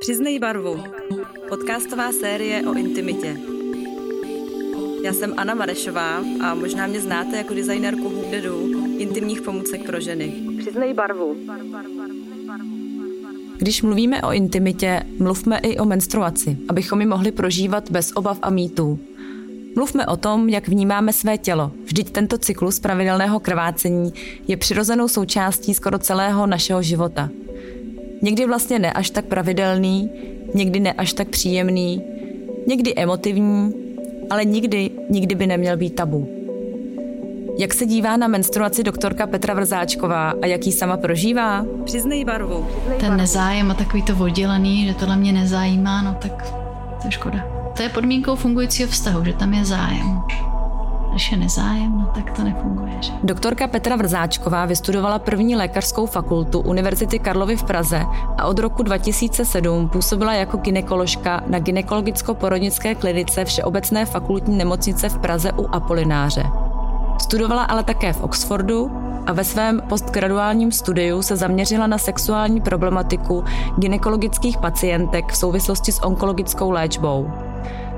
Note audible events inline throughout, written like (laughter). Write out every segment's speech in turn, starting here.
Přiznej barvu. Podcastová série o intimitě. Já jsem Anna Marešová a možná mě znáte jako designérku Hubdedu, intimních pomůcek pro ženy. Přiznej barvu. Když mluvíme o intimitě, mluvme i o menstruaci, abychom ji mohli prožívat bez obav a mýtů. Mluvme o tom, jak vnímáme své tělo. Vždyť tento cyklus pravidelného krvácení je přirozenou součástí skoro celého našeho života. Někdy vlastně ne až tak pravidelný, někdy ne až tak příjemný, někdy emotivní, ale nikdy, nikdy by neměl být tabu. Jak se dívá na menstruaci doktorka Petra Vrzáčková a jaký sama prožívá? Přiznej barvu. Ten nezájem a takový to oddělený, že tohle mě nezajímá, no tak to je škoda. To je podmínkou fungujícího vztahu, že tam je zájem. Když je nezájem, no tak to nefunguje. Že? Doktorka Petra Vrzáčková vystudovala první lékařskou fakultu Univerzity Karlovy v Praze a od roku 2007 působila jako ginekoložka na ginekologicko-porodnické klinice Všeobecné fakultní nemocnice v Praze u Apolináře. Studovala ale také v Oxfordu a ve svém postgraduálním studiu se zaměřila na sexuální problematiku ginekologických pacientek v souvislosti s onkologickou léčbou.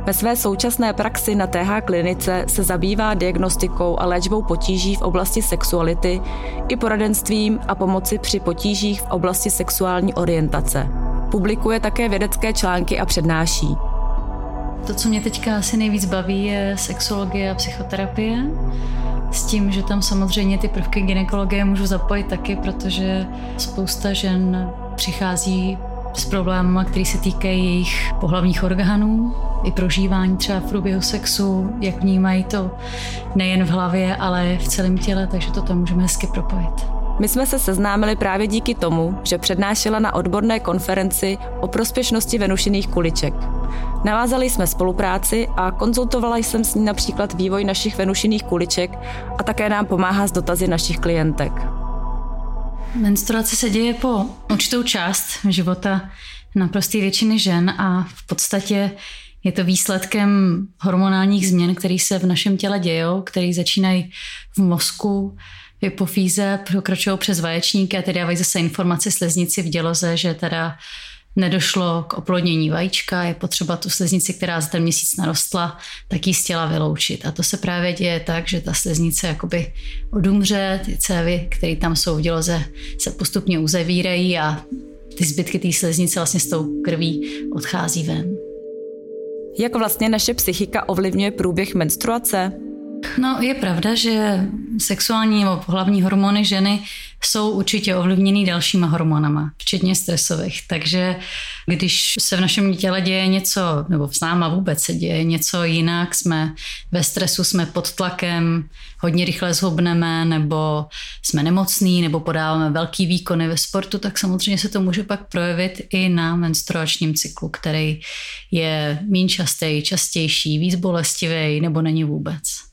Ve své současné praxi na TH klinice se zabývá diagnostikou a léčbou potíží v oblasti sexuality i poradenstvím a pomoci při potížích v oblasti sexuální orientace. Publikuje také vědecké články a přednáší. To, co mě teďka asi nejvíc baví, je sexologie a psychoterapie. S tím, že tam samozřejmě ty prvky gynekologie můžu zapojit taky, protože spousta žen přichází s problémy, které se týkají jejich pohlavních orgánů, i prožívání třeba v průběhu sexu, jak vnímají to nejen v hlavě, ale v celém těle, takže to tam můžeme hezky propojit. My jsme se seznámili právě díky tomu, že přednášela na odborné konferenci o prospěšnosti venušiných kuliček. Navázali jsme spolupráci a konzultovala jsem s ní například vývoj našich venušiných kuliček a také nám pomáhá s dotazy našich klientek. Menstruace se děje po určitou část života naprosté většiny žen a v podstatě je to výsledkem hormonálních změn, které se v našem těle dějou, které začínají v mozku, hypofýze, pokračují přes vaječníky a tedy dávají zase informace sleznici v děloze, že teda nedošlo k oplodnění vajíčka, je potřeba tu sleznici, která za ten měsíc narostla, tak ji z těla vyloučit. A to se právě děje tak, že ta sleznice jakoby odumře, ty cévy, které tam jsou v děloze, se postupně uzavírají a ty zbytky té sleznice vlastně s tou krví odchází ven. Jak vlastně naše psychika ovlivňuje průběh menstruace? No, je pravda, že sexuální nebo pohlavní hormony ženy jsou určitě ovlivněny dalšíma hormonama, včetně stresových. Takže když se v našem těle děje něco, nebo s náma vůbec se děje něco jinak, jsme ve stresu, jsme pod tlakem, hodně rychle zhubneme, nebo jsme nemocní, nebo podáváme velký výkony ve sportu, tak samozřejmě se to může pak projevit i na menstruačním cyklu, který je méně častý, častější, víc bolestivý, nebo není vůbec.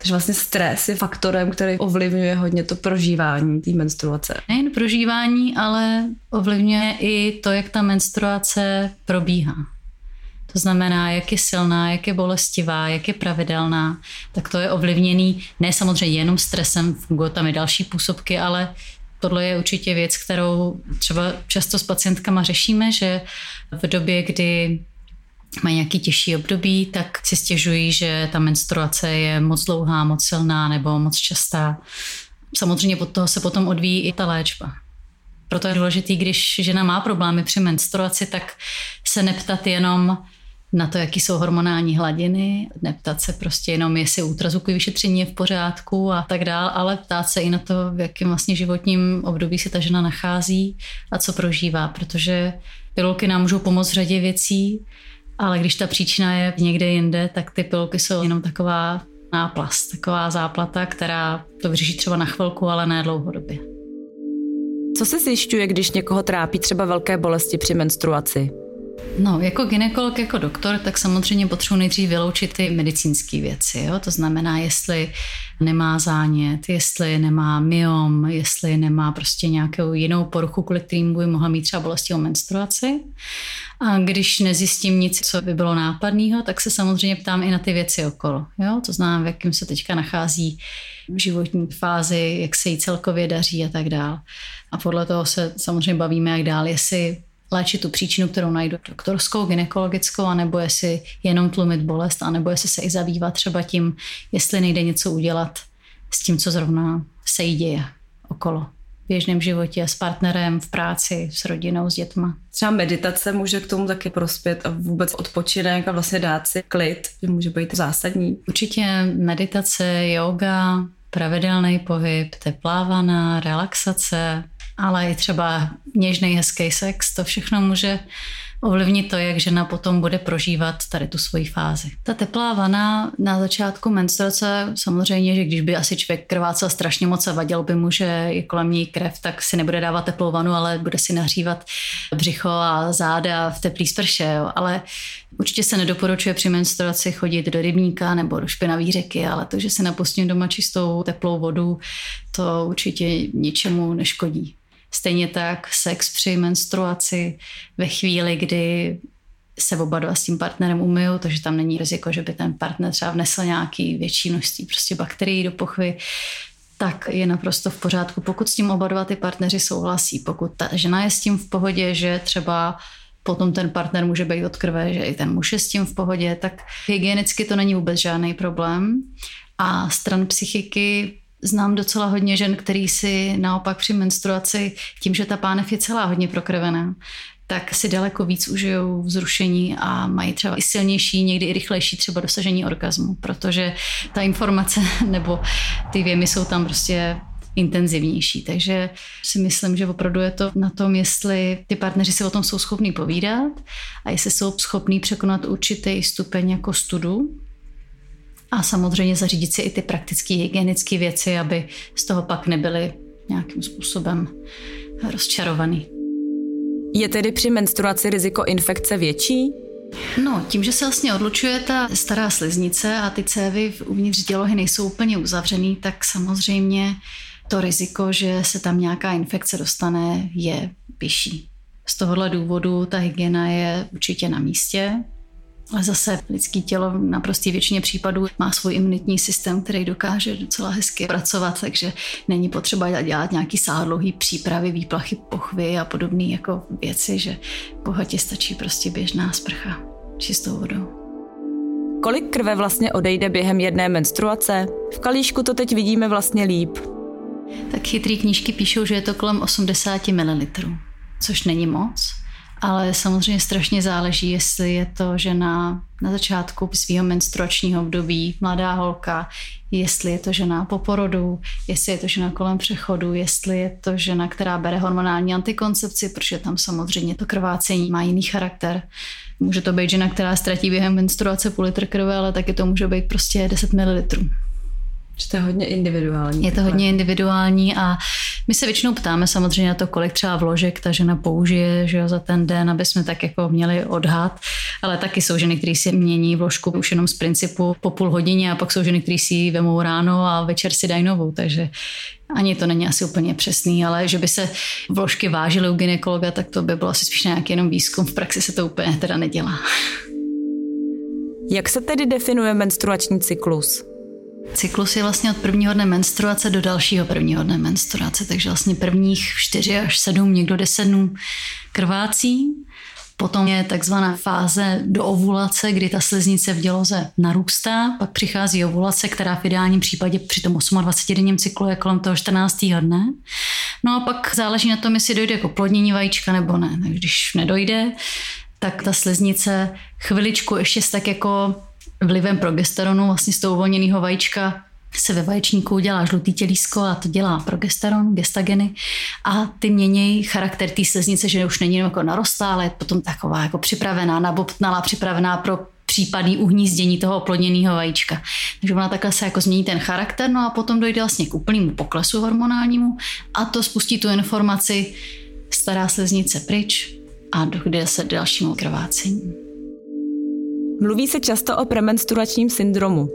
Takže vlastně stres je faktorem, který ovlivňuje hodně to prožívání té menstruace. Nejen prožívání, ale ovlivňuje i to, jak ta menstruace probíhá. To znamená, jak je silná, jak je bolestivá, jak je pravidelná, tak to je ovlivněný ne samozřejmě jenom stresem, fungují tam i další působky, ale tohle je určitě věc, kterou třeba často s pacientkama řešíme, že v době, kdy mají nějaký těžší období, tak si stěžují, že ta menstruace je moc dlouhá, moc silná nebo moc častá. Samozřejmě pod toho se potom odvíjí i ta léčba. Proto je důležité, když žena má problémy při menstruaci, tak se neptat jenom na to, jaký jsou hormonální hladiny, neptat se prostě jenom, jestli ultrazvukové vyšetření je v pořádku a tak dál, ale ptát se i na to, v jakém vlastně životním období se ta žena nachází a co prožívá, protože pilulky nám můžou pomoct v řadě věcí, ale když ta příčina je někde jinde, tak ty pilky jsou jenom taková náplast, taková záplata, která to vyřeší třeba na chvilku, ale ne dlouhodobě. Co se zjišťuje, když někoho trápí třeba velké bolesti při menstruaci? No, jako ginekolog, jako doktor, tak samozřejmě potřebuji nejdřív vyloučit ty medicínské věci. Jo? To znamená, jestli nemá zánět, jestli nemá myom, jestli nemá prostě nějakou jinou poruchu, kvůli kterým by mohla mít třeba bolesti o menstruaci. A když nezjistím nic, co by bylo nápadného, tak se samozřejmě ptám i na ty věci okolo. Jo? To znám, v jakém se teďka nachází v životní fázi, jak se jí celkově daří a tak dál. A podle toho se samozřejmě bavíme, jak dál, jestli léčit tu příčinu, kterou najdu doktorskou, ginekologickou, anebo jestli jenom tlumit bolest, anebo jestli se i zabývat třeba tím, jestli nejde něco udělat s tím, co zrovna se jí děje okolo běžném životě s partnerem, v práci, s rodinou, s dětma. Třeba meditace může k tomu taky prospět a vůbec odpočinek a vlastně dát si klid, že může být zásadní. Určitě meditace, yoga, pravidelný pohyb, teplá vana, relaxace, ale i třeba něžný, hezký sex, to všechno může ovlivnit to, jak žena potom bude prožívat tady tu svoji fázi. Ta teplá vana na začátku menstruace, samozřejmě, že když by asi člověk krvácel strašně moc a vadil by mu, že je kolem ní krev, tak si nebude dávat teplou vanu, ale bude si nahřívat břicho a záda v teplý sprše. Jo. Ale určitě se nedoporučuje při menstruaci chodit do rybníka nebo do špinavé řeky, ale to, že si napustím doma čistou teplou vodu, to určitě ničemu neškodí. Stejně tak sex při menstruaci ve chvíli, kdy se oba dva s tím partnerem umyjou, takže tam není riziko, že by ten partner třeba vnesl nějaký větší množství prostě bakterií do pochvy, tak je naprosto v pořádku, pokud s tím oba dva ty partneři souhlasí. Pokud ta žena je s tím v pohodě, že třeba potom ten partner může být od krve, že i ten muž je s tím v pohodě, tak hygienicky to není vůbec žádný problém. A stran psychiky Znám docela hodně žen, který si naopak při menstruaci, tím, že ta pánev je celá hodně prokrvená, tak si daleko víc užijou vzrušení a mají třeba i silnější, někdy i rychlejší třeba dosažení orgazmu, protože ta informace (laughs) nebo ty věmy jsou tam prostě intenzivnější. Takže si myslím, že opravdu je to na tom, jestli ty partneři si o tom jsou schopní povídat a jestli jsou schopní překonat určitý stupeň jako studu, a samozřejmě zařídit si i ty praktické hygienické věci, aby z toho pak nebyly nějakým způsobem rozčarovaný. Je tedy při menstruaci riziko infekce větší? No, tím, že se vlastně odlučuje ta stará sliznice a ty cévy uvnitř dělohy nejsou úplně uzavřený, tak samozřejmě to riziko, že se tam nějaká infekce dostane, je vyšší. Z tohohle důvodu ta hygiena je určitě na místě. Ale zase lidské tělo v naprostý většině případů má svůj imunitní systém, který dokáže docela hezky pracovat, takže není potřeba dělat nějaký sádlouhý přípravy, výplachy pochvy a podobné jako věci, že bohatě stačí prostě běžná sprcha čistou vodou. Kolik krve vlastně odejde během jedné menstruace? V kalíšku to teď vidíme vlastně líp. Tak chytrý knížky píšou, že je to kolem 80 ml, což není moc ale samozřejmě strašně záleží, jestli je to žena na začátku svého menstruačního období, mladá holka, jestli je to žena po porodu, jestli je to žena kolem přechodu, jestli je to žena, která bere hormonální antikoncepci, protože tam samozřejmě to krvácení má jiný charakter. Může to být žena, která ztratí během menstruace půl litr krve, ale taky to může být prostě 10 ml. Že to je hodně individuální. Je to hodně individuální a my se většinou ptáme samozřejmě na to, kolik třeba vložek ta žena použije že jo, za ten den, aby jsme tak jako měli odhad. Ale taky jsou ženy, které si mění vložku už jenom z principu po půl hodině a pak jsou ženy, které si ji vemou ráno a večer si dají novou. Takže ani to není asi úplně přesný, ale že by se vložky vážily u ginekologa, tak to by bylo asi spíš nějaký jenom výzkum. V praxi se to úplně teda nedělá. Jak se tedy definuje menstruační cyklus? Cyklus je vlastně od prvního dne menstruace do dalšího prvního dne menstruace, takže vlastně prvních 4 až 7, někdo 10 dnů krvácí. Potom je takzvaná fáze do ovulace, kdy ta sliznice v děloze narůstá, pak přichází ovulace, která v ideálním případě při tom 28-denním cyklu je kolem toho 14. dne. No a pak záleží na tom, jestli dojde k oplodnění vajíčka nebo ne. Když nedojde, tak ta sliznice chviličku ještě tak jako vlivem progesteronu vlastně z toho uvolněného vajíčka se ve vaječníku dělá žlutý tělísko a to dělá progesteron, gestageny a ty mění charakter té sleznice, že už není jako narostá, ale je potom taková jako připravená, nabobtnalá, připravená pro případný uhnízdění toho oplodněného vajíčka. Takže ona takhle se jako změní ten charakter, no a potom dojde vlastně k úplnému poklesu hormonálnímu a to spustí tu informaci stará sleznice pryč a dojde se dalšímu krvácení. Mluví se často o premenstruačním syndromu.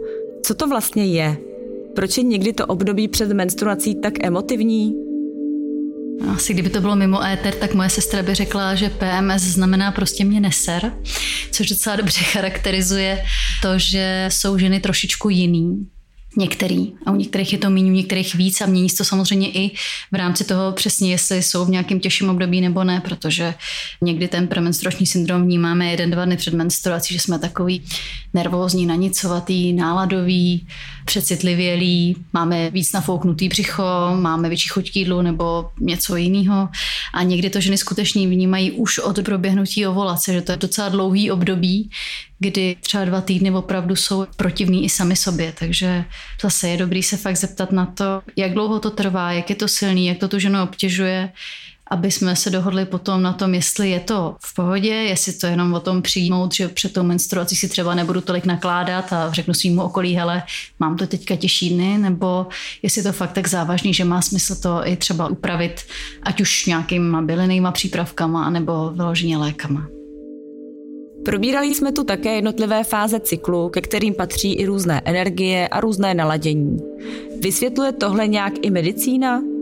Co to vlastně je? Proč je někdy to období před menstruací tak emotivní? Asi kdyby to bylo mimo éter, tak moje sestra by řekla, že PMS znamená prostě mě neser, což docela dobře (laughs) charakterizuje to, že jsou ženy trošičku jiný některý. A u některých je to méně, u některých víc a mění se to samozřejmě i v rámci toho přesně, jestli jsou v nějakém těžším období nebo ne, protože někdy ten premenstruační syndrom vnímáme jeden, dva dny před menstruací, že jsme takový nervózní, nanicovatý, náladový, přecitlivělý, máme víc nafouknutý břicho, máme větší chuť k jídlu nebo něco jiného. A někdy to ženy skutečně vnímají už od proběhnutí ovulace, že to je docela dlouhý období, kdy třeba dva týdny opravdu jsou protivní i sami sobě. Takže zase je dobrý se fakt zeptat na to, jak dlouho to trvá, jak je to silný, jak to tu ženu obtěžuje, aby jsme se dohodli potom na tom, jestli je to v pohodě, jestli to jenom o tom přijmout, že před tou menstruací si třeba nebudu tolik nakládat a řeknu svýmu okolí, hele, mám to teďka těžší dny, nebo jestli to fakt tak závažný, že má smysl to i třeba upravit, ať už nějakýma bylinnýma přípravkama, nebo vyloženě lékama. Probírali jsme tu také jednotlivé fáze cyklu, ke kterým patří i různé energie a různé naladění. Vysvětluje tohle nějak i medicína?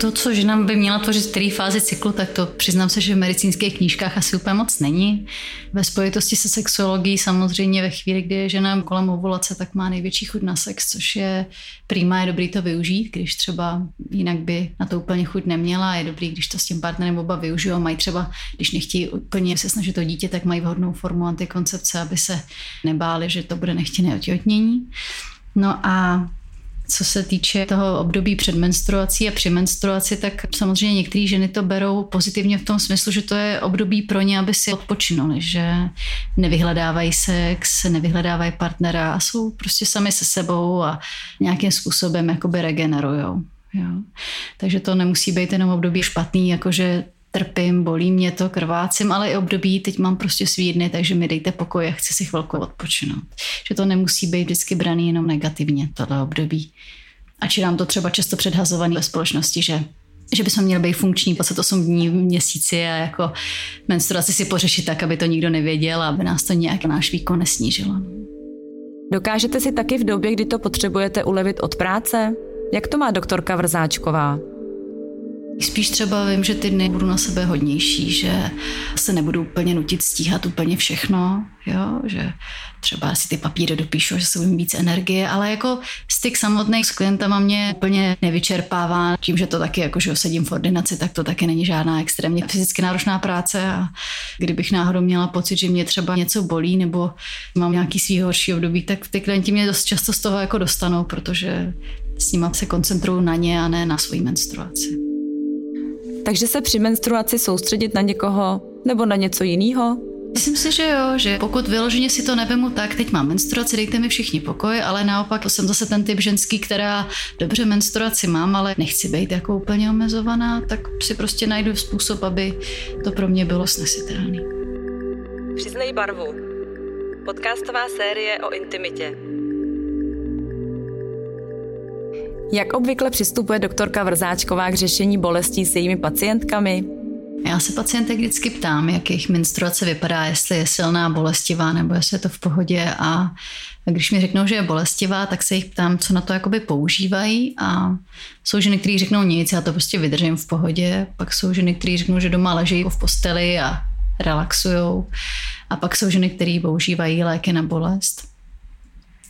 To, co žena by měla tvořit v které fázi cyklu, tak to přiznám se, že v medicínských knížkách asi úplně moc není. Ve spojitosti se sexuologií samozřejmě ve chvíli, kdy je žena kolem ovulace, tak má největší chuť na sex, což je prýma, je dobrý to využít, když třeba jinak by na to úplně chuť neměla. Je dobrý, když to s tím partnerem oba využijou. Mají třeba, když nechtějí úplně se snažit o dítě, tak mají vhodnou formu antikoncepce, aby se nebáli, že to bude nechtěné otěhotnění. No a co se týče toho období před menstruací a při menstruaci, tak samozřejmě některé ženy to berou pozitivně v tom smyslu, že to je období pro ně, aby si odpočinuli, že nevyhledávají sex, nevyhledávají partnera a jsou prostě sami se sebou a nějakým způsobem jakoby regenerujou. Jo. Takže to nemusí být jenom období špatný, jakože trpím, bolí mě to, krvácím, ale i období, teď mám prostě svý dny, takže mi dejte pokoj a chci si chvilku odpočinout. Že to nemusí být vždycky braný jenom negativně, tohle období. Ač nám to třeba často předhazovaný ve společnosti, že že bychom měli být funkční 28 dní v měsíci a jako menstruaci si pořešit tak, aby to nikdo nevěděl a aby nás to nějak náš výkon nesnížilo. Dokážete si taky v době, kdy to potřebujete ulevit od práce? Jak to má doktorka Vrzáčková? Spíš třeba vím, že ty dny budu na sebe hodnější, že se nebudu úplně nutit stíhat úplně všechno, jo? že třeba si ty papíry dopíšu, že se budím víc energie, ale jako styk samotný s klientama mě úplně nevyčerpává. Tím, že to taky, jako že sedím v ordinaci, tak to taky není žádná extrémně fyzicky náročná práce a kdybych náhodou měla pocit, že mě třeba něco bolí nebo mám nějaký svý horší období, tak ty klienti mě dost často z toho jako dostanou, protože s nima se koncentruju na ně a ne na svoji menstruaci. Takže se při menstruaci soustředit na někoho nebo na něco jiného? Myslím si, že jo, že pokud vyloženě si to nevemu tak, teď mám menstruaci, dejte mi všichni pokoj, ale naopak jsem zase ten typ ženský, která dobře menstruaci mám, ale nechci být jako úplně omezovaná, tak si prostě najdu způsob, aby to pro mě bylo snesitelné. Přiznej barvu. Podcastová série o intimitě. Jak obvykle přistupuje doktorka Vrzáčková k řešení bolestí s jejími pacientkami? Já se pacientek vždycky ptám, jak jejich menstruace vypadá, jestli je silná, bolestivá, nebo jestli je to v pohodě. A když mi řeknou, že je bolestivá, tak se jich ptám, co na to jakoby používají. A jsou ženy, které řeknou nic, já to prostě vydržím v pohodě, pak jsou ženy, které řeknou, že doma leží v posteli a relaxujou. A pak jsou ženy, které používají léky na bolest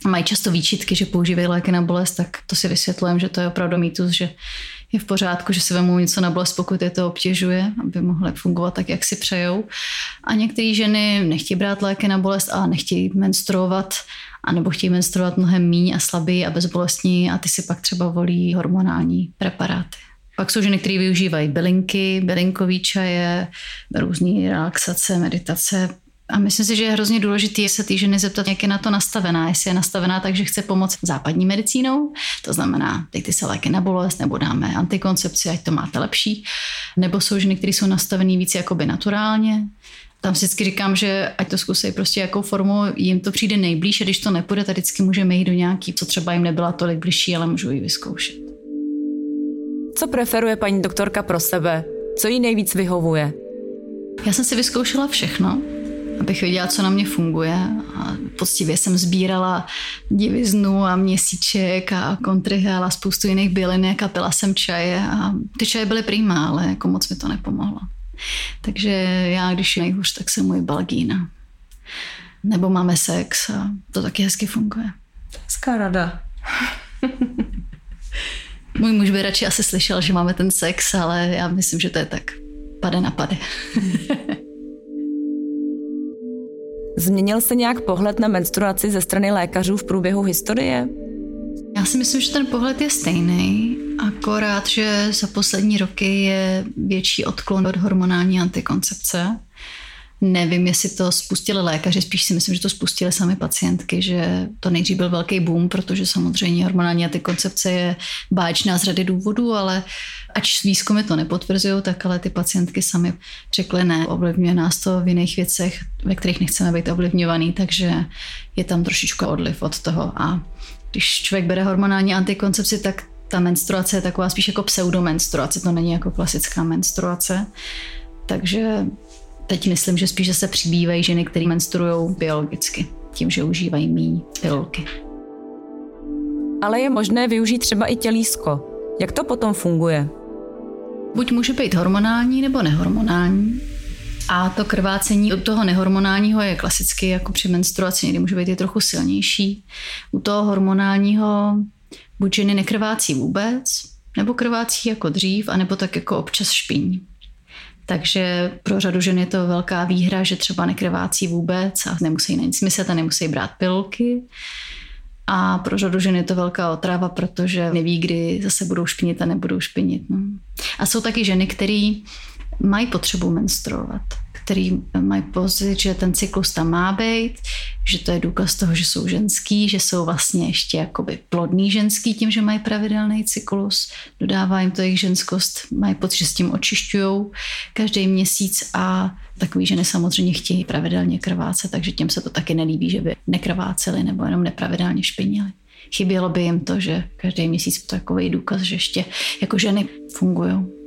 mají často výčitky, že používají léky na bolest, tak to si vysvětlujem, že to je opravdu mýtus, že je v pořádku, že si vemou něco na bolest, pokud je to obtěžuje, aby mohly fungovat tak, jak si přejou. A některé ženy nechtějí brát léky na bolest a nechtějí menstruovat, anebo chtějí menstruovat mnohem méně a slaběji a bezbolestní a ty si pak třeba volí hormonální preparáty. Pak jsou ženy, které využívají bylinky, bylinkový čaje, různé relaxace, meditace, a myslím si, že je hrozně důležité se té ženy zeptat, jak je na to nastavená. Jestli je nastavená tak, že chce pomoct západní medicínou, to znamená, dejte se léky na bolest, nebo dáme antikoncepci, ať to máte lepší. Nebo jsou ženy, které jsou nastavené víc jakoby naturálně, tam vždycky říkám, že ať to zkusí prostě jakou formu jim to přijde nejblíž a když to nepůjde, tak vždycky můžeme jít do nějaký, co třeba jim nebyla tolik blížší, ale můžu ji vyzkoušet. Co preferuje paní doktorka pro sebe? Co jí nejvíc vyhovuje? Já jsem si vyzkoušela všechno abych věděla, co na mě funguje. A poctivě jsem sbírala diviznu a měsíček a kontrihel a spoustu jiných bylinek a pila jsem čaje a ty čaje byly prýmá, ale jako moc mi to nepomohlo. Takže já, když je nejhůř, tak jsem můj balgína. Nebo máme sex a to taky hezky funguje. Hezká rada. (laughs) Můj muž by radši asi slyšel, že máme ten sex, ale já myslím, že to je tak pade na pade. (laughs) Změnil se nějak pohled na menstruaci ze strany lékařů v průběhu historie? Já si myslím, že ten pohled je stejný, akorát, že za poslední roky je větší odklon od hormonální antikoncepce. Nevím, jestli to spustili lékaři, spíš si myslím, že to spustili sami pacientky, že to nejdřív byl velký boom, protože samozřejmě hormonální antikoncepce je báječná z řady důvodů, ale ač výzkumy to nepotvrzují, tak ale ty pacientky sami řekly ne, ovlivňuje nás to v jiných věcech, ve kterých nechceme být ovlivňovaný, takže je tam trošičku odliv od toho a když člověk bere hormonální antikoncepci, tak ta menstruace je taková spíš jako pseudomenstruace, to není jako klasická menstruace. Takže teď myslím, že spíš se přibývají ženy, které menstruují biologicky, tím, že užívají míň pilulky. Ale je možné využít třeba i tělísko. Jak to potom funguje? Buď může být hormonální nebo nehormonální. A to krvácení u toho nehormonálního je klasicky jako při menstruaci, někdy může být i trochu silnější. U toho hormonálního buď ženy nekrvácí vůbec, nebo krvácí jako dřív, anebo tak jako občas špiní. Takže pro řadu žen je to velká výhra, že třeba nekrvácí vůbec a nemusí na nic myslet a nemusí brát pilky. A pro řadu žen je to velká otrava, protože neví, kdy zase budou špinit a nebudou špinit. No. A jsou taky ženy, které mají potřebu menstruovat který mají pocit, že ten cyklus tam má být, že to je důkaz toho, že jsou ženský, že jsou vlastně ještě jakoby plodný ženský tím, že mají pravidelný cyklus, dodává jim to jejich ženskost, mají pocit, že s tím očišťují každý měsíc a takový ženy samozřejmě chtějí pravidelně krvácet, takže těm se to taky nelíbí, že by nekrváceli nebo jenom nepravidelně špinili. Chybělo by jim to, že každý měsíc to takový důkaz, že ještě jako ženy fungují.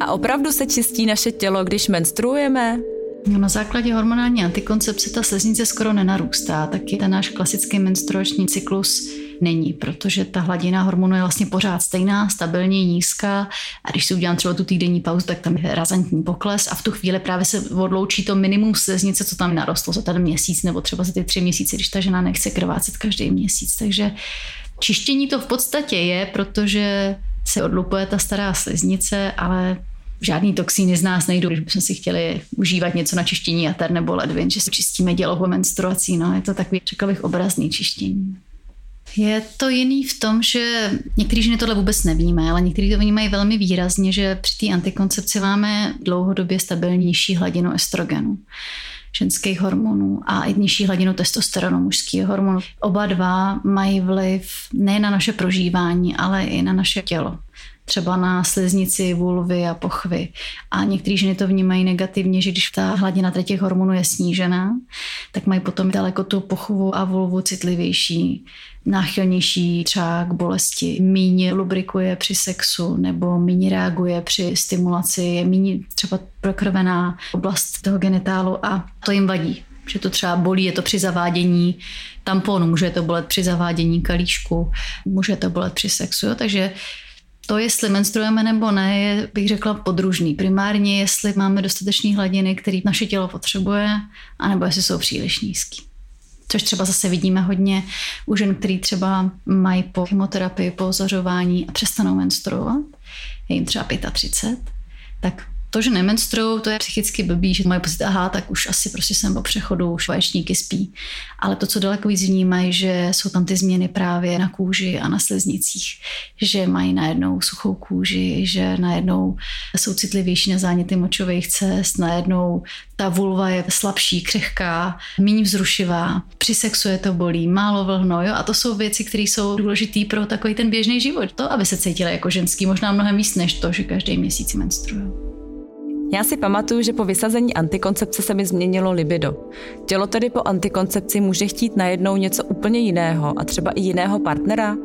A opravdu se čistí naše tělo, když menstruujeme? No, na základě hormonální antikoncepce ta sleznice skoro nenarůstá, taky ten náš klasický menstruační cyklus není, protože ta hladina hormonu je vlastně pořád stejná, stabilně nízká a když si udělám třeba tu týdenní pauzu, tak tam je razantní pokles a v tu chvíli právě se odloučí to minimum sleznice, co tam narostlo za ten měsíc nebo třeba za ty tři měsíce, když ta žena nechce krvácet každý měsíc. Takže čištění to v podstatě je, protože se odlupuje ta stará sliznice, ale žádný toxíny z nás nejdou, když bychom si chtěli užívat něco na čištění jater nebo ledvin, že si čistíme dělo po menstruací. No, je to takový, řekla bych, obrazný čištění. Je to jiný v tom, že některý ženy tohle vůbec nevíme, ale někteří to vnímají velmi výrazně, že při té antikoncepci máme dlouhodobě stabilnější hladinu estrogenu ženských hormonů a i nižší hladinu testosteronu mužského hormonu. Oba dva mají vliv ne na naše prožívání, ale i na naše tělo třeba na sliznici, vulvy a pochvy. A některé ženy to vnímají negativně, že když ta hladina těch hormonů je snížená, tak mají potom daleko tu pochvu a vulvu citlivější, náchylnější třeba k bolesti, míň lubrikuje při sexu nebo míň reaguje při stimulaci, je míň třeba prokrvená oblast toho genitálu a to jim vadí že to třeba bolí, je to při zavádění tamponu, může to bolet při zavádění kalíšku, může to bolet při sexu, jo? takže to, jestli menstruujeme nebo ne, je, bych řekla, podružný. Primárně, jestli máme dostatečné hladiny, které naše tělo potřebuje, anebo jestli jsou příliš nízký. Což třeba zase vidíme hodně u žen, který třeba mají po chemoterapii, po ozařování a přestanou menstruovat, je jim třeba 35, tak to, že nemenstruují, to je psychicky blbý, že mají pocit, aha, tak už asi prostě jsem po přechodu, už vaječníky spí. Ale to, co daleko víc vnímají, že jsou tam ty změny právě na kůži a na sliznicích, že mají najednou suchou kůži, že najednou jsou citlivější na záněty močových cest, najednou ta vulva je slabší, křehká, méně vzrušivá, při sexu je to bolí, málo vlhno, jo? a to jsou věci, které jsou důležité pro takový ten běžný život. To, aby se cítili jako ženský, možná mnohem víc než to, že každý měsíc menstruují. Já si pamatuju, že po vysazení antikoncepce se mi změnilo libido. Tělo tedy po antikoncepci může chtít najednou něco úplně jiného a třeba i jiného partnera?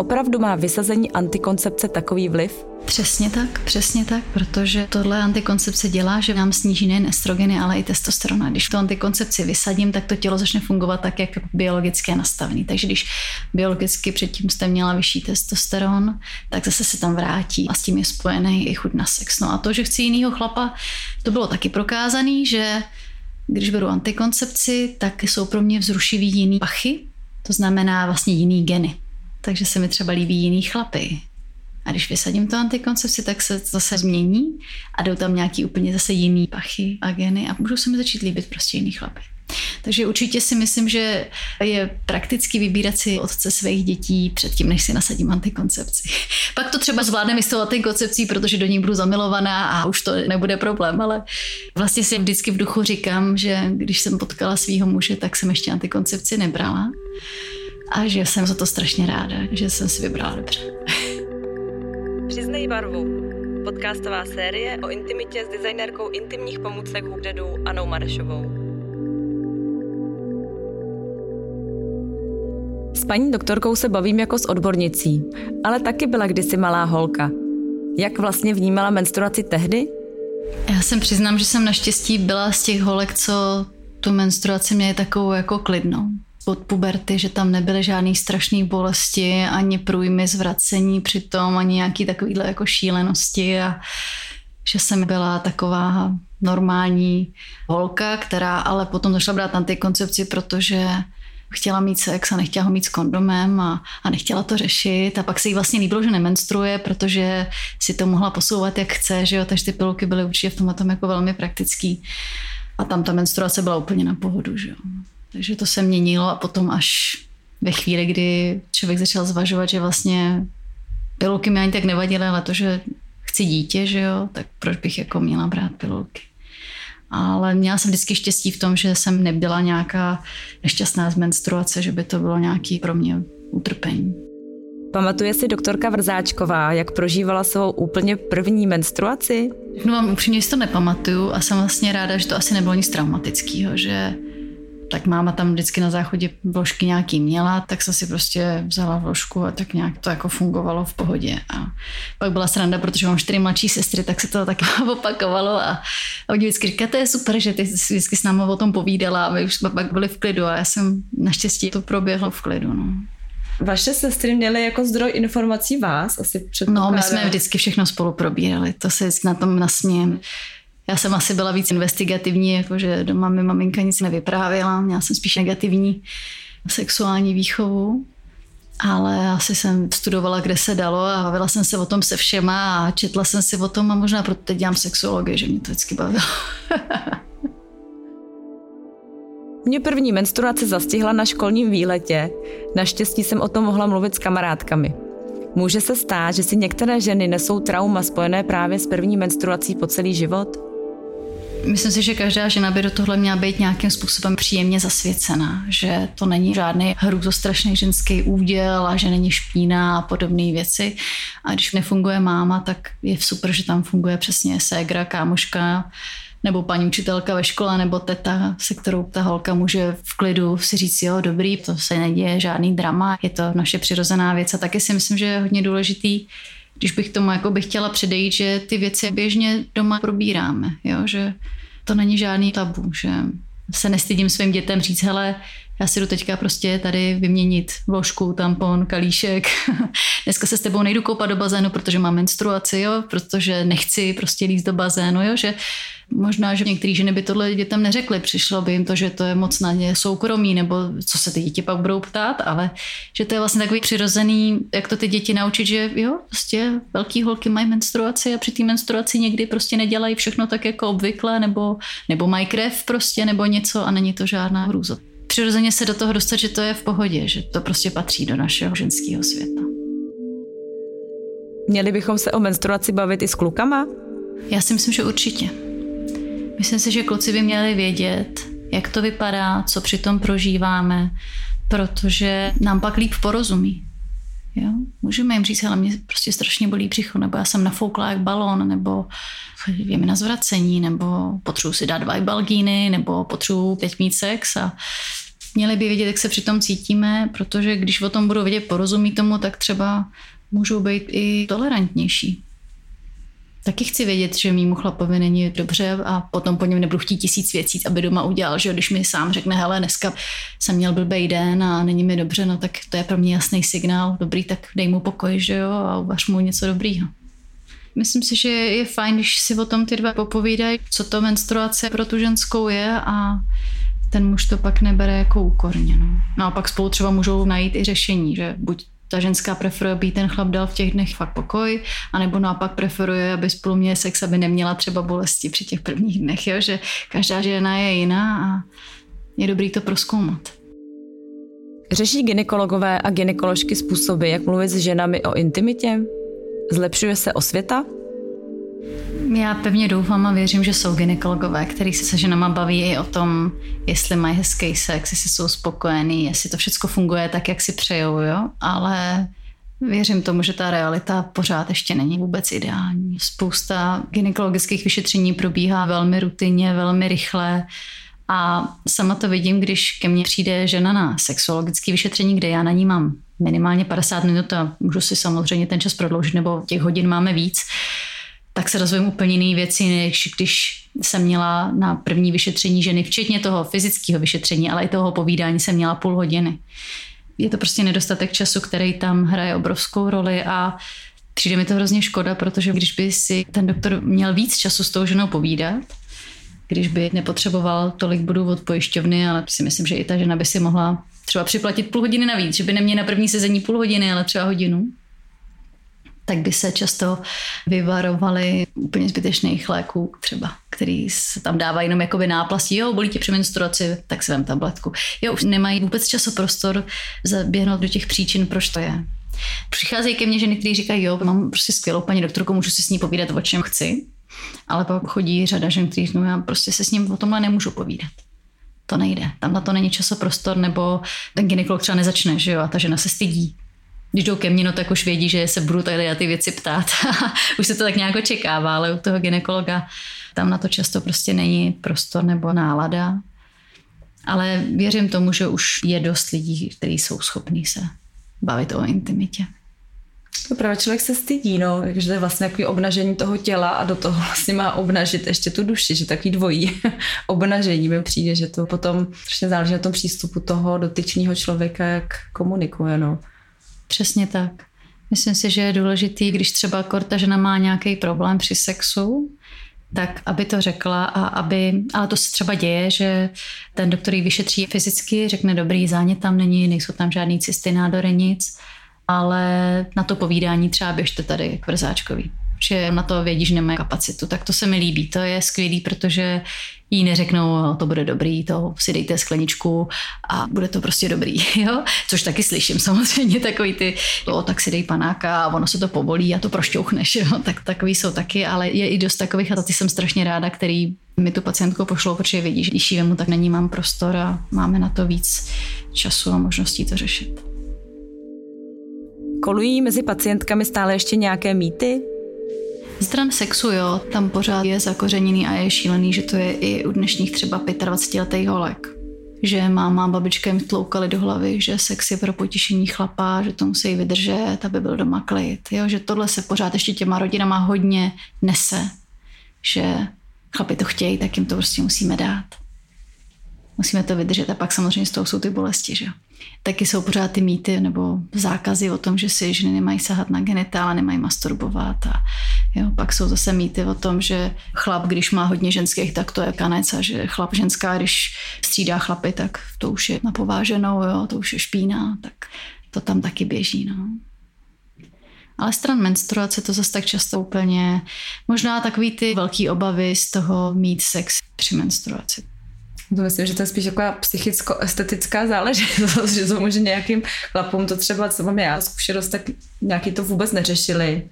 Opravdu má vysazení antikoncepce takový vliv? Přesně tak, přesně tak, protože tohle antikoncepce dělá, že nám sníží nejen estrogeny, ale i testosteron. když tu antikoncepci vysadím, tak to tělo začne fungovat tak, jak biologicky je nastavený. Takže když biologicky předtím jste měla vyšší testosteron, tak zase se tam vrátí a s tím je spojený i chuť na sex. No a to, že chci jinýho chlapa, to bylo taky prokázaný, že když beru antikoncepci, tak jsou pro mě vzrušivý jiný pachy, to znamená vlastně jiný geny. Takže se mi třeba líbí jiný chlapy. A když vysadím to antikoncepci, tak se zase změní a jdou tam nějaký úplně zase jiný pachy a geny a můžou se mi začít líbit prostě jiný chlapy. Takže určitě si myslím, že je prakticky vybírat si otce svých dětí předtím, než si nasadím antikoncepci. (laughs) Pak to třeba zvládneme s tou antikoncepcí, protože do ní budu zamilovaná a už to nebude problém, ale vlastně si vždycky v duchu říkám, že když jsem potkala svého muže, tak jsem ještě antikoncepci nebrala a že jsem za to strašně ráda, že jsem si vybrala dobře. Přiznej barvu. Podcastová série o intimitě s designérkou intimních pomůcek Hubdedu Anou Marešovou. S paní doktorkou se bavím jako s odbornicí, ale taky byla kdysi malá holka. Jak vlastně vnímala menstruaci tehdy? Já jsem přiznám, že jsem naštěstí byla z těch holek, co tu menstruaci měli takovou jako klidnou od puberty, že tam nebyly žádné strašné bolesti, ani průjmy zvracení přitom, ani nějaký takovýhle jako šílenosti a že jsem byla taková normální holka, která ale potom zašla brát antikoncepci, protože chtěla mít sex a nechtěla ho mít s kondomem a, a nechtěla to řešit. A pak se jí vlastně líbilo, že nemenstruuje, protože si to mohla posouvat jak chce, že jo, takže ty pilulky byly určitě v tom jako velmi praktický. A tam ta menstruace byla úplně na pohodu, že jo. Takže to se měnilo a potom až ve chvíli, kdy člověk začal zvažovat, že vlastně pilulky mi ani tak nevadily, ale to, že chci dítě, že jo, tak proč bych jako měla brát pilulky. Ale měla jsem vždycky štěstí v tom, že jsem nebyla nějaká nešťastná z menstruace, že by to bylo nějaký pro mě utrpení. Pamatuje si doktorka Vrzáčková, jak prožívala svou úplně první menstruaci? No vám upřímně si to nepamatuju a jsem vlastně ráda, že to asi nebylo nic traumatického, že tak máma tam vždycky na záchodě vložky nějaký měla, tak jsem si prostě vzala vložku a tak nějak to jako fungovalo v pohodě. A pak byla sranda, protože mám čtyři mladší sestry, tak se to taky (laughs) opakovalo a, a oni vždycky říkají, to je super, že ty jsi vždycky s námi o tom povídala a my už jsme pak byli v klidu a já jsem naštěstí to proběhlo v klidu. No. Vaše sestry měly jako zdroj informací vás asi před No, my jsme vždycky všechno spolu probírali, to se na tom nasmějem. Já jsem asi byla víc investigativní, jakože doma mi maminka nic nevyprávěla, měla jsem spíš negativní sexuální výchovu. Ale asi jsem studovala, kde se dalo a bavila jsem se o tom se všema a četla jsem si o tom a možná proto teď dělám sexologii, že mě to vždycky bavilo. (laughs) Mě první menstruace zastihla na školním výletě. Naštěstí jsem o tom mohla mluvit s kamarádkami. Může se stát, že si některé ženy nesou trauma spojené právě s první menstruací po celý život? Myslím si, že každá žena by do tohle měla být nějakým způsobem příjemně zasvěcená, že to není žádný hrůzostrašný ženský úděl a že není špína a podobné věci. A když nefunguje máma, tak je super, že tam funguje přesně ségra, kámoška, nebo paní učitelka ve škole, nebo teta, se kterou ta holka může v klidu si říct, jo, dobrý, to se neděje, žádný drama, je to naše přirozená věc a taky si myslím, že je hodně důležitý když bych tomu jako bych chtěla předejít, že ty věci běžně doma probíráme, jo? že to není žádný tabu, že se nestydím svým dětem říct, hele, já si jdu teďka prostě tady vyměnit vložku, tampon, kalíšek. (laughs) Dneska se s tebou nejdu koupat do bazénu, protože mám menstruaci, jo, protože nechci prostě líst do bazénu, jo, že možná, že některé ženy by tohle dětem neřekly, přišlo by jim to, že to je moc na ně soukromí, nebo co se ty děti pak budou ptát, ale že to je vlastně takový přirozený, jak to ty děti naučit, že jo, prostě velký holky mají menstruaci a při té menstruaci někdy prostě nedělají všechno tak jako obvykle, nebo, nebo mají krev prostě, nebo něco a není to žádná hrůza. Přirozeně se do toho dostat, že to je v pohodě, že to prostě patří do našeho ženského světa. Měli bychom se o menstruaci bavit i s klukama? Já si myslím, že určitě. Myslím si, že kluci by měli vědět, jak to vypadá, co při tom prožíváme, protože nám pak líp porozumí. Jo? Můžeme jim říct, ale mě prostě strašně bolí břicho, nebo já jsem nafoukla jak balon, nebo je mi na zvracení, nebo potřebuji si dát dva balgíny, nebo potřebuji teď mít sex a Měli by vědět, jak se při tom cítíme, protože když o tom budou vědět, porozumí tomu, tak třeba můžou být i tolerantnější. Taky chci vědět, že mýmu chlapovi není dobře a potom po něm nebudu chtít tisíc věcí, aby doma udělal, že když mi sám řekne, hele, dneska jsem měl blbý den a není mi dobře, no tak to je pro mě jasný signál, dobrý, tak dej mu pokoj, že jo, a uvař mu něco dobrýho. Myslím si, že je fajn, když si o tom ty dva popovídají, co to menstruace pro tu ženskou je a ten muž to pak nebere jako úkorně. No. no a pak spolu třeba můžou najít i řešení, že buď ta ženská preferuje, aby ten chlap dal v těch dnech fakt pokoj, anebo naopak preferuje, aby spolu měli sex, aby neměla třeba bolesti při těch prvních dnech, jo? že každá žena je jiná a je dobrý to proskoumat. Řeší ginekologové a ginekoložky způsoby, jak mluvit s ženami o intimitě? Zlepšuje se osvěta? Já pevně doufám a věřím, že jsou ginekologové, kteří se se ženama baví i o tom, jestli mají hezký sex, jestli jsou spokojení, jestli to všechno funguje tak, jak si přejou, jo? ale věřím tomu, že ta realita pořád ještě není vůbec ideální. Spousta gynekologických vyšetření probíhá velmi rutinně, velmi rychle a sama to vidím, když ke mně přijde žena na sexuologické vyšetření, kde já na ní mám minimálně 50 minut a můžu si samozřejmě ten čas prodloužit, nebo těch hodin máme víc, tak se dozvím úplně jiné věci, než když jsem měla na první vyšetření ženy, včetně toho fyzického vyšetření, ale i toho povídání jsem měla půl hodiny. Je to prostě nedostatek času, který tam hraje obrovskou roli a přijde mi to hrozně škoda, protože když by si ten doktor měl víc času s tou ženou povídat, když by nepotřeboval tolik bodů od pojišťovny, ale si myslím, že i ta žena by si mohla třeba připlatit půl hodiny navíc, že by neměla na první sezení půl hodiny, ale třeba hodinu tak by se často vyvarovali úplně zbytečných léků třeba, který se tam dávají jenom jakoby náplastí. Jo, bolí tě při menstruaci, tak si vem tabletku. Jo, už nemají vůbec časoprostor zaběhnout do těch příčin, proč to je. Přicházejí ke mně ženy, které říkají, jo, mám prostě skvělou paní doktorku, můžu si s ní povídat o čem chci. Ale pak chodí řada žen, kteří no já prostě se s ním o tomhle nemůžu povídat. To nejde. Tam na to není časoprostor, nebo ten ginekolog třeba nezačne, že jo, a ta žena se stydí když jdou ke mně, no tak už vědí, že se budu tady na ty věci ptát. (laughs) už se to tak nějak očekává, ale u toho ginekologa tam na to často prostě není prostor nebo nálada. Ale věřím tomu, že už je dost lidí, kteří jsou schopní se bavit o intimitě. To právě člověk se stydí, no, že to je vlastně takový obnažení toho těla a do toho vlastně má obnažit ještě tu duši, že takový dvojí (laughs) obnažení mi přijde, že to potom záleží na tom přístupu toho dotyčného člověka, jak komunikuje, no. Přesně tak. Myslím si, že je důležitý, když třeba korta žena má nějaký problém při sexu, tak aby to řekla a aby, ale to se třeba děje, že ten doktor ji vyšetří fyzicky, řekne dobrý, zánět tam není, nejsou tam žádný cysty, nádory, nic, ale na to povídání třeba běžte tady k vrzáčkový že na to vědí, že nemají kapacitu. Tak to se mi líbí. To je skvělý, protože jí neřeknou, to bude dobrý, to si dejte skleničku a bude to prostě dobrý, (laughs) jo? Což taky slyším (laughs) samozřejmě, takový ty, o, tak si dej panáka a ono se to povolí a to prošťouchneš, (laughs) jo? Tak takový jsou taky, ale je i dost takových a ty jsem strašně ráda, který mi tu pacientku pošlou, protože vidí, že když jí vemu, tak na ní mám prostor a máme na to víc času a možností to řešit. Kolují mezi pacientkami stále ještě nějaké mýty? Stran sexu, jo, tam pořád je zakořeněný a je šílený, že to je i u dnešních třeba 25 letých holek. Že máma a babička jim tloukali do hlavy, že sex je pro potěšení chlapa, že to musí vydržet, aby byl doma klid. Jo, že tohle se pořád ještě těma rodinama hodně nese. Že chlapi to chtějí, tak jim to prostě musíme dát. Musíme to vydržet a pak samozřejmě z toho jsou ty bolesti, že jo. Taky jsou pořád ty mýty nebo zákazy o tom, že si ženy nemají sahat na genitála, nemají masturbovat. A jo, pak jsou zase mýty o tom, že chlap, když má hodně ženských, tak to je kanec a že chlap ženská, když střídá chlapy, tak to už je napováženou, jo, to už je špína, tak to tam taky běží. No. Ale stran menstruace to zase tak často úplně, možná takový ty velký obavy z toho mít sex při menstruaci. To myslím, že to je spíš taková psychicko-estetická záležitost, (laughs) že to může nějakým chlapům to třeba, co mám já zkušenost, tak nějaký to vůbec neřešili.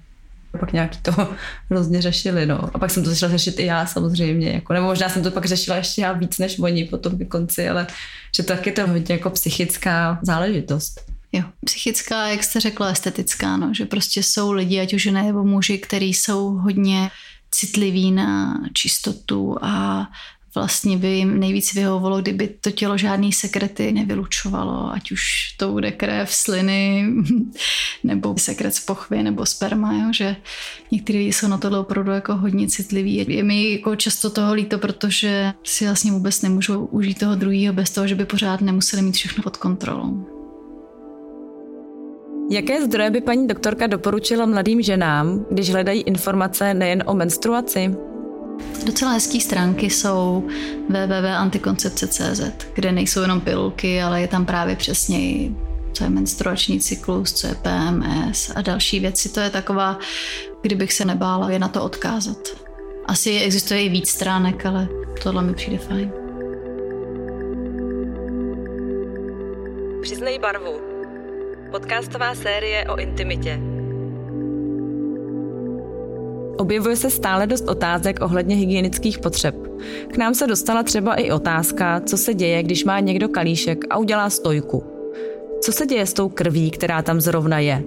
Pak nějaký to (laughs) hrozně řešili, no. A pak jsem to začala řešit i já samozřejmě, jako, nebo možná jsem to pak řešila ještě já víc než oni potom ke konci, ale že to taky to hodně jako psychická záležitost. Jo, psychická, jak jste řekla, estetická, no, že prostě jsou lidi, ať už nebo muži, kteří jsou hodně citliví na čistotu a vlastně by jim nejvíc vyhovovalo, kdyby to tělo žádný sekrety nevylučovalo, ať už to bude krev, sliny, (laughs) nebo sekret z pochvy, nebo sperma, jo? že některý jsou na tohle opravdu jako hodně citliví. Je mi jako často toho líto, protože si vlastně vůbec nemůžou užít toho druhého bez toho, že by pořád nemuseli mít všechno pod kontrolou. Jaké zdroje by paní doktorka doporučila mladým ženám, když hledají informace nejen o menstruaci? Docela hezké stránky jsou www.antikoncepce.cz, kde nejsou jenom pilulky, ale je tam právě přesně co je menstruační cyklus, co je PMS a další věci. To je taková, kdybych se nebála je na to odkázat. Asi existuje i víc stránek, ale tohle mi přijde fajn. Přiznej barvu. Podcastová série o intimitě. Objevuje se stále dost otázek ohledně hygienických potřeb. K nám se dostala třeba i otázka, co se děje, když má někdo kalíšek a udělá stojku. Co se děje s tou krví, která tam zrovna je?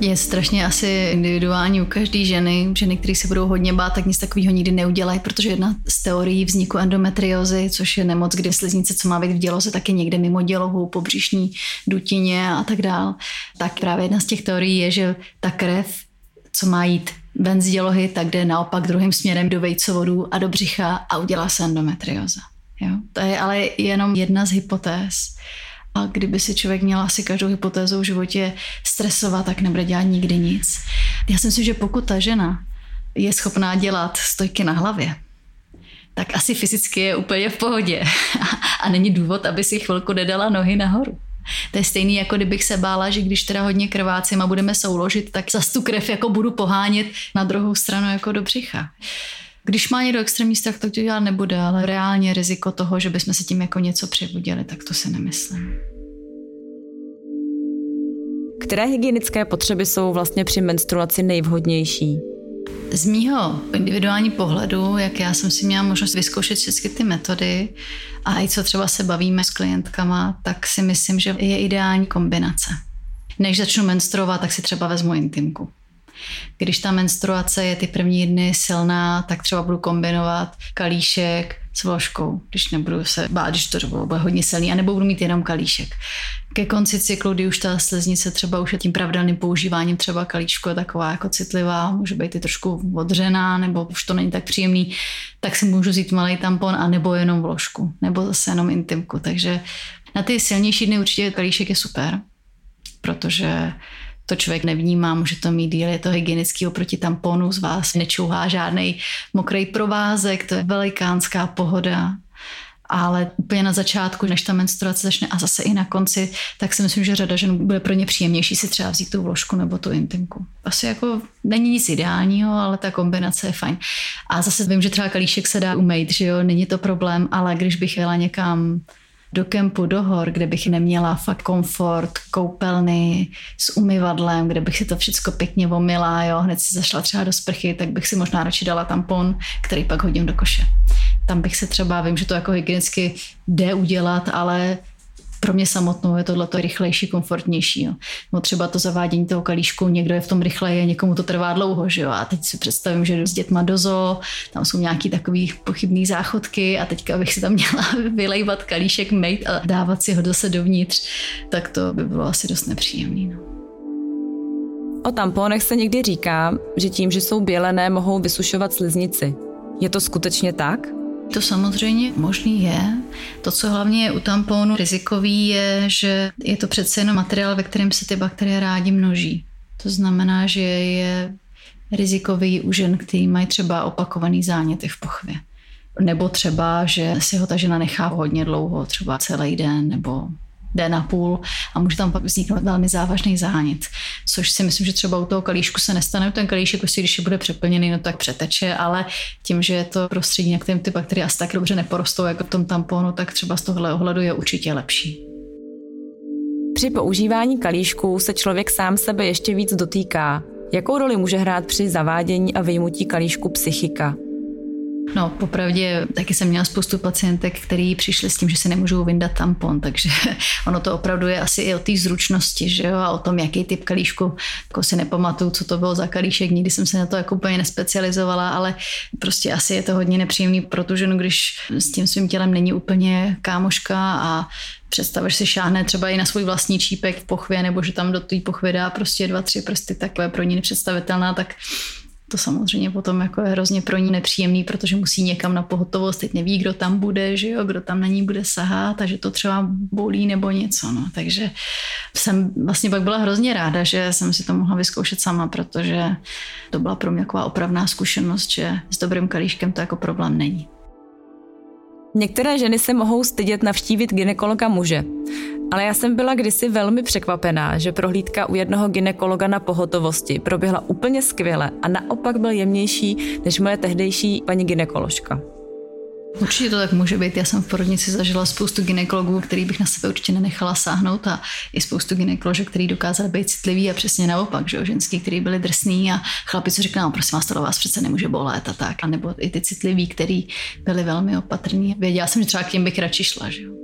Je strašně asi individuální u každé ženy. Ženy, které se budou hodně bát, tak nic takového nikdy neudělají, protože jedna z teorií vzniku endometriozy, což je nemoc, kdy sliznice, co má být v děloze, tak je někde mimo dělohu, pobřišní dutině a tak dál. Tak právě jedna z těch teorií je, že ta krev, co má jít dělohy, tak jde naopak druhým směrem do vejcovodů a do břicha a udělá se endometrioza. Jo? To je ale jenom jedna z hypotéz. A kdyby si člověk měl asi každou hypotézu v životě stresovat, tak nebude dělat nikdy nic. Já si myslím, že pokud ta žena je schopná dělat stojky na hlavě, tak asi fyzicky je úplně v pohodě. (laughs) A není důvod, aby si chvilku nedala nohy nahoru. To je stejný, jako kdybych se bála, že když teda hodně krvácím a budeme souložit, tak zas tu krev jako budu pohánět na druhou stranu jako do břicha. Když má někdo extrémní strach, tak to dělat nebude, ale reálně riziko toho, že bychom se tím jako něco přebudili, tak to si nemyslím. Které hygienické potřeby jsou vlastně při menstruaci nejvhodnější? Z mýho individuální pohledu, jak já jsem si měla možnost vyzkoušet všechny ty metody a i co třeba se bavíme s klientkama, tak si myslím, že je ideální kombinace. Než začnu menstruovat, tak si třeba vezmu intimku. Když ta menstruace je ty první dny silná, tak třeba budu kombinovat kalíšek s vložkou, když nebudu se bát, když to bude hodně silný, anebo budu mít jenom kalíšek. Ke konci cyklu, kdy už ta sleznice třeba už je tím pravidelným používáním třeba kalíčku je taková jako citlivá, může být i trošku odřená, nebo už to není tak příjemný, tak si můžu vzít malý tampon a nebo jenom vložku, nebo zase jenom intimku. Takže na ty silnější dny určitě kalíšek je super, protože to člověk nevnímá, může to mít díl, je to hygienický oproti tamponu, z vás nečouhá žádný mokrý provázek, to je velikánská pohoda. Ale úplně na začátku, než ta menstruace začne a zase i na konci, tak si myslím, že řada žen bude pro ně příjemnější si třeba vzít tu vložku nebo tu intimku. Asi jako není nic ideálního, ale ta kombinace je fajn. A zase vím, že třeba kalíšek se dá umýt, že jo, není to problém, ale když bych jela někam do kempu, do hor, kde bych neměla fakt komfort, koupelny s umyvadlem, kde bych si to všechno pěkně omila, jo, hned si zašla třeba do sprchy, tak bych si možná radši dala tampon, který pak hodím do koše. Tam bych se třeba, vím, že to jako hygienicky jde udělat, ale pro mě samotnou je tohle rychlejší, komfortnější. Jo. No třeba to zavádění toho kalíšku, někdo je v tom rychleji, někomu to trvá dlouho. Že jo? A teď si představím, že s dětma do zoo, tam jsou nějaký takový pochybný záchodky a teďka bych si tam měla (laughs) vylejvat kalíšek, mate a dávat si ho zase dovnitř, tak to by bylo asi dost nepříjemné. No. O tamponech se někdy říká, že tím, že jsou bělené, mohou vysušovat sliznici. Je to skutečně tak? To samozřejmě možný je. To, co hlavně je u tamponu rizikový, je, že je to přece jenom materiál, ve kterém se ty bakterie rádi množí. To znamená, že je rizikový u žen, který mají třeba opakovaný záněty v pochvě. Nebo třeba, že si ho ta žena nechá hodně dlouho, třeba celý den nebo den a půl a může tam pak vzniknout velmi závažný zánět. Což si myslím, že třeba u toho kalíšku se nestane. Ten kalíšek, prostě, když bude přeplněný, no tak přeteče, ale tím, že je to prostředí, na kterém ty bakterie asi tak dobře neporostou jako v tom tamponu, tak třeba z tohle ohledu je určitě lepší. Při používání kalíšku se člověk sám sebe ještě víc dotýká. Jakou roli může hrát při zavádění a vyjmutí kalíšku psychika? No, popravdě taky jsem měla spoustu pacientek, který přišli s tím, že se nemůžou vyndat tampon, takže (laughs) ono to opravdu je asi i o té zručnosti, že jo, a o tom, jaký typ kalíšku, jako si nepamatuju, co to bylo za kalíšek, nikdy jsem se na to jako úplně nespecializovala, ale prostě asi je to hodně nepříjemný pro ženu, když s tím svým tělem není úplně kámoška a představeš si šáhne třeba i na svůj vlastní čípek v pochvě, nebo že tam do té pochvy dá prostě dva, tři prsty, tak je pro ní nepředstavitelná, tak to samozřejmě potom jako je hrozně pro ní nepříjemný, protože musí někam na pohotovost, teď neví, kdo tam bude, že jo, kdo tam na ní bude sahat a že to třeba bolí nebo něco, no. Takže jsem vlastně pak byla hrozně ráda, že jsem si to mohla vyzkoušet sama, protože to byla pro mě taková opravná zkušenost, že s dobrým kalíškem to jako problém není. Některé ženy se mohou stydět navštívit ginekologa muže. Ale já jsem byla kdysi velmi překvapená, že prohlídka u jednoho ginekologa na pohotovosti proběhla úplně skvěle a naopak byl jemnější než moje tehdejší paní ginekoložka. Určitě to tak může být. Já jsem v porodnici zažila spoustu ginekologů, který bych na sebe určitě nenechala sáhnout a i spoustu ginekoložek, který dokázali být citlivý a přesně naopak, že ženský, který byli drsný a chlapi, co říkali, no, prosím vás, to vás přece nemůže bolet a tak. A nebo i ty citliví, který byli velmi opatrní. Věděla jsem, že třeba k těm bych radši šla. Že jo.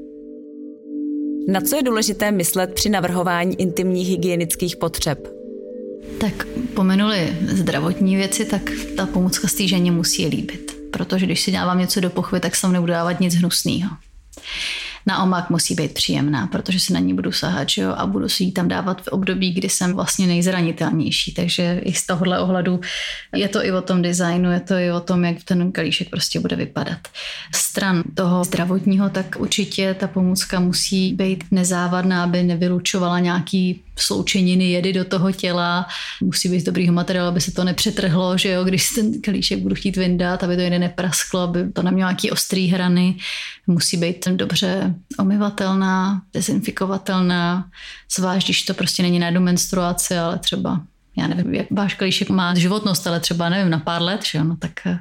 Na co je důležité myslet při navrhování intimních hygienických potřeb? Tak pomenuli zdravotní věci, tak ta pomůcka z té ženě musí líbit. Protože když si dávám něco do pochvy, tak se nebudu dávat nic hnusného na omak musí být příjemná, protože se na ní budu sahat že jo, a budu si ji tam dávat v období, kdy jsem vlastně nejzranitelnější. Takže i z tohohle ohledu je to i o tom designu, je to i o tom, jak ten kalíšek prostě bude vypadat. Stran toho zdravotního, tak určitě ta pomůcka musí být nezávadná, aby nevylučovala nějaký sloučeniny jedy do toho těla, musí být dobrýho materiálu, aby se to nepřetrhlo, že jo, když ten kalíšek budu chtít vyndat, aby to jede neprasklo, aby to nemělo nějaký ostrý hrany, musí být dobře omyvatelná, dezinfikovatelná, zvlášť, když to prostě není na jednu menstruaci, ale třeba já nevím, jak váš kalíšek má životnost, ale třeba nevím, na pár let, že jo, no, tak eh,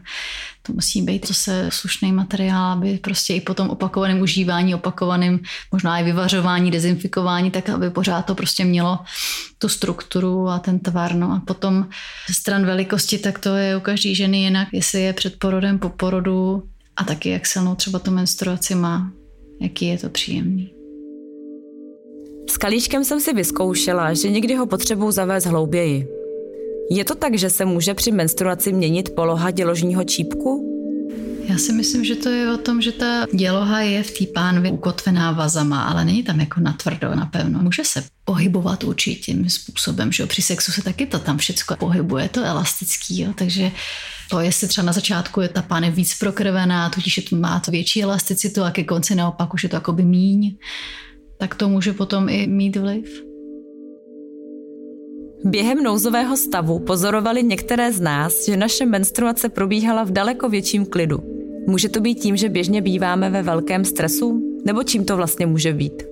musí být zase slušný materiál, aby prostě i po tom opakovaném užívání, opakovaném možná i vyvařování, dezinfikování, tak aby pořád to prostě mělo tu strukturu a ten tvar. No a potom stran velikosti, tak to je u každé ženy jinak, jestli je před porodem, po porodu a taky jak silnou třeba tu menstruaci má, jaký je to příjemný. S kalíčkem jsem si vyzkoušela, že někdy ho potřebuji zavést hlouběji. Je to tak, že se může při menstruaci měnit poloha děložního čípku? Já si myslím, že to je o tom, že ta děloha je v té pánvi ukotvená vazama, ale není tam jako natvrdo, napevno. Může se pohybovat určitým způsobem, že jo? Při sexu se taky to tam všechno pohybuje, to elastický, jo? takže to, jestli třeba na začátku je ta pánev víc prokrvená, tudíž je to, má to větší elasticitu a ke konci naopak už je to jakoby míň, tak to může potom i mít vliv. Během nouzového stavu pozorovali některé z nás, že naše menstruace probíhala v daleko větším klidu. Může to být tím, že běžně býváme ve velkém stresu? Nebo čím to vlastně může být?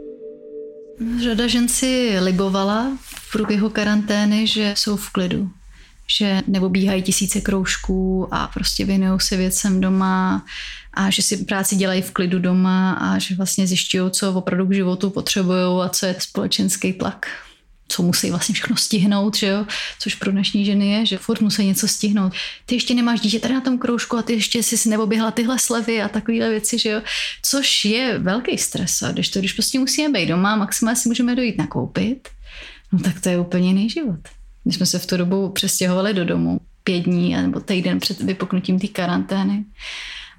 Řada žen si libovala v průběhu karantény, že jsou v klidu. Že neobíhají tisíce kroužků a prostě věnují se věcem doma a že si práci dělají v klidu doma a že vlastně zjišťují, co opravdu k životu potřebují a co je společenský tlak co musí vlastně všechno stihnout, že jo? což pro dnešní ženy je, že furt musí něco stihnout. Ty ještě nemáš dítě tady na tom kroužku a ty ještě si neoběhla tyhle slevy a takovéhle věci, že jo? což je velký stres. A když to, když prostě musíme být doma, maximálně si můžeme dojít nakoupit, no tak to je úplně jiný život. My jsme se v tu dobu přestěhovali do domu pět dní nebo týden před vypuknutím té karantény.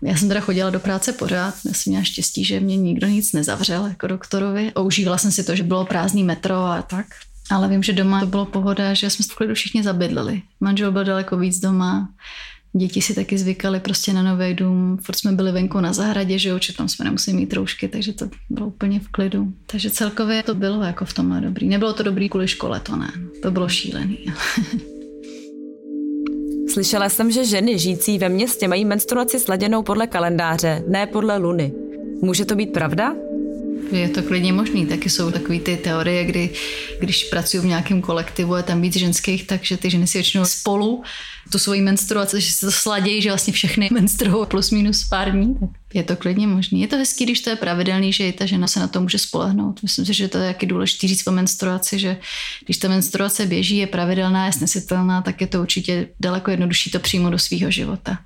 Já jsem teda chodila do práce pořád, já jsem měla štěstí, že mě nikdo nic nezavřel jako doktorovi. A užívala jsem si to, že bylo prázdný metro a tak. Ale vím, že doma to bylo pohoda, že jsme v klidu všichni zabydleli. Manžel byl daleko víc doma, děti si taky zvykali prostě na nový dům, furt jsme byli venku na zahradě, že jo, tam jsme nemuseli mít roušky, takže to bylo úplně v klidu. Takže celkově to bylo jako v tomhle dobrý. Nebylo to dobrý kvůli škole, to ne. To bylo šílený. (laughs) Slyšela jsem, že ženy žijící ve městě mají menstruaci sladěnou podle kalendáře, ne podle luny. Může to být pravda? Je to klidně možný. Taky jsou takové ty teorie, kdy když pracují v nějakém kolektivu a tam víc ženských, takže ty ženy si většinou spolu tu svoji menstruaci, že se to sladějí, že vlastně všechny (laughs) menstruují plus minus pár dní, tak je to klidně možný. Je to hezký, když to je pravidelný, že i ta žena se na to může spolehnout. Myslím si, že to je jaký důležitý říct o menstruaci, že když ta menstruace běží, je pravidelná, je snesitelná, tak je to určitě daleko jednodušší to přímo do svého života.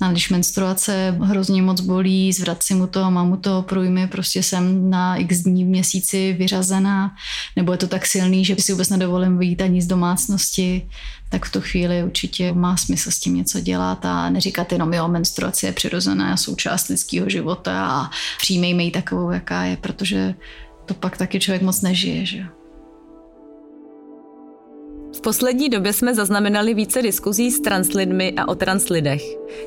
A když menstruace hrozně moc bolí, zvrací mu to, mám mu to průjmy, prostě jsem na x dní v měsíci vyřazená, nebo je to tak silný, že si vůbec nedovolím vyjít ani z domácnosti, tak v tu chvíli určitě má smysl s tím něco dělat a neříkat jenom, jo, menstruace je přirozená součást lidského života a přijmejme ji takovou, jaká je, protože to pak taky člověk moc nežije, že jo. V poslední době jsme zaznamenali více diskuzí s translidmi a o translidech.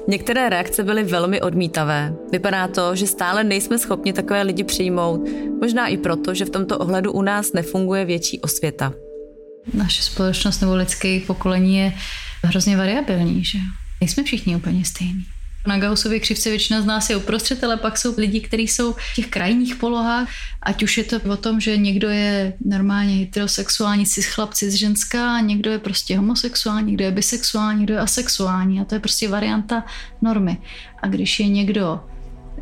Některé reakce byly velmi odmítavé. Vypadá to, že stále nejsme schopni takové lidi přijmout, možná i proto, že v tomto ohledu u nás nefunguje větší osvěta. Naše společnost nebo lidské pokolení je hrozně variabilní, že Nejsme všichni úplně stejní. Na Gaussově křivce většina z nás je uprostřed, ale pak jsou lidi, kteří jsou v těch krajních polohách, ať už je to o tom, že někdo je normálně heterosexuální, cis chlap, cis ženská, někdo je prostě homosexuální, někdo je bisexuální, někdo je asexuální a to je prostě varianta normy. A když je někdo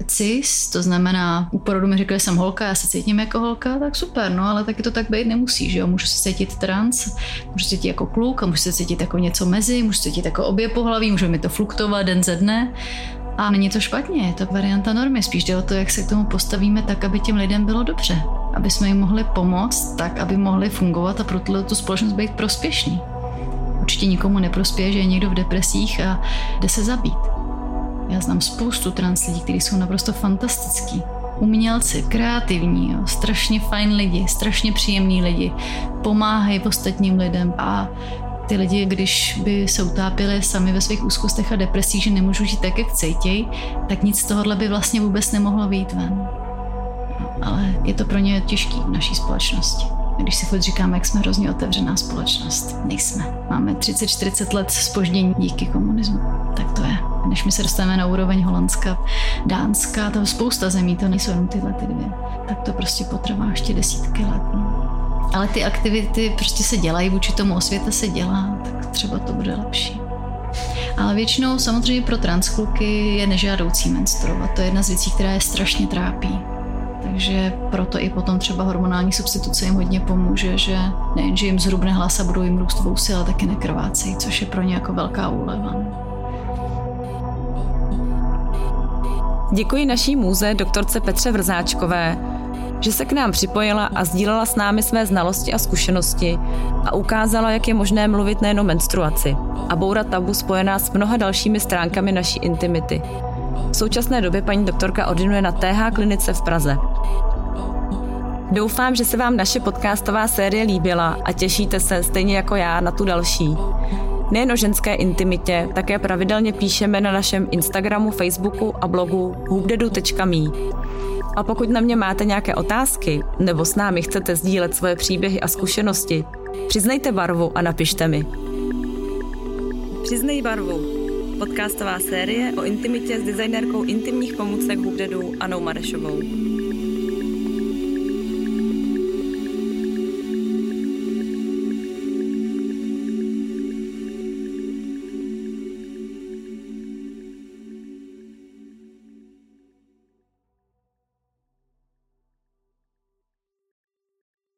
cis, to znamená, u porodu mi řekli, že jsem holka, já se cítím jako holka, tak super, no ale taky to tak být nemusí, že jo, můžu se cítit trans, můžu se cítit jako kluk, a můžu se cítit jako něco mezi, můžu se cítit jako obě pohlaví, může mi to fluktovat den ze dne a není to špatně, je to varianta normy, spíš jde o to, jak se k tomu postavíme tak, aby těm lidem bylo dobře, aby jsme jim mohli pomoct tak, aby mohli fungovat a pro tu společnost být prospěšný. Určitě nikomu neprospěje, že je někdo v depresích a jde se zabít. Já znám spoustu trans lidí, kteří jsou naprosto fantastický. Umělci, kreativní, jo, strašně fajn lidi, strašně příjemní lidi, pomáhají ostatním lidem a ty lidi, když by se utápěli sami ve svých úzkostech a depresích, že nemůžou žít tak, jak cítějí, tak nic z tohohle by vlastně vůbec nemohlo být ven. Ale je to pro ně těžký v naší společnosti. Když si furt říkáme, jak jsme hrozně otevřená společnost, nejsme. Máme 30-40 let spoždění díky komunismu. Tak to je. Než my se dostaneme na úroveň Holandska, Dánska, to spousta zemí, to nejsou jenom tyhle ty dvě. Tak to prostě potrvá ještě desítky let. No. Ale ty aktivity prostě se dělají, vůči tomu osvěta se dělá, tak třeba to bude lepší. Ale většinou samozřejmě pro transkluky je nežádoucí menstruovat. To je jedna z věcí, která je strašně trápí. Takže proto i potom třeba hormonální substituce jim hodně pomůže, že nejenže jim zhrubne hlas a budou jim růst vousy, ale taky nekrvácejí, což je pro ně jako velká úleva. Děkuji naší můze doktorce Petře Vrzáčkové, že se k nám připojila a sdílela s námi své znalosti a zkušenosti a ukázala, jak je možné mluvit nejen o menstruaci a bourat tabu spojená s mnoha dalšími stránkami naší intimity. V současné době paní doktorka ordinuje na TH klinice v Praze. Doufám, že se vám naše podcastová série líbila a těšíte se stejně jako já na tu další. Nejen o ženské intimitě, také pravidelně píšeme na našem Instagramu, Facebooku a blogu hoopdedu.me. A pokud na mě máte nějaké otázky nebo s námi chcete sdílet svoje příběhy a zkušenosti, přiznejte barvu a napište mi. Přiznej barvu. Podcastová série o intimitě s designérkou intimních pomůcek Hoopdedu Anou Marešovou.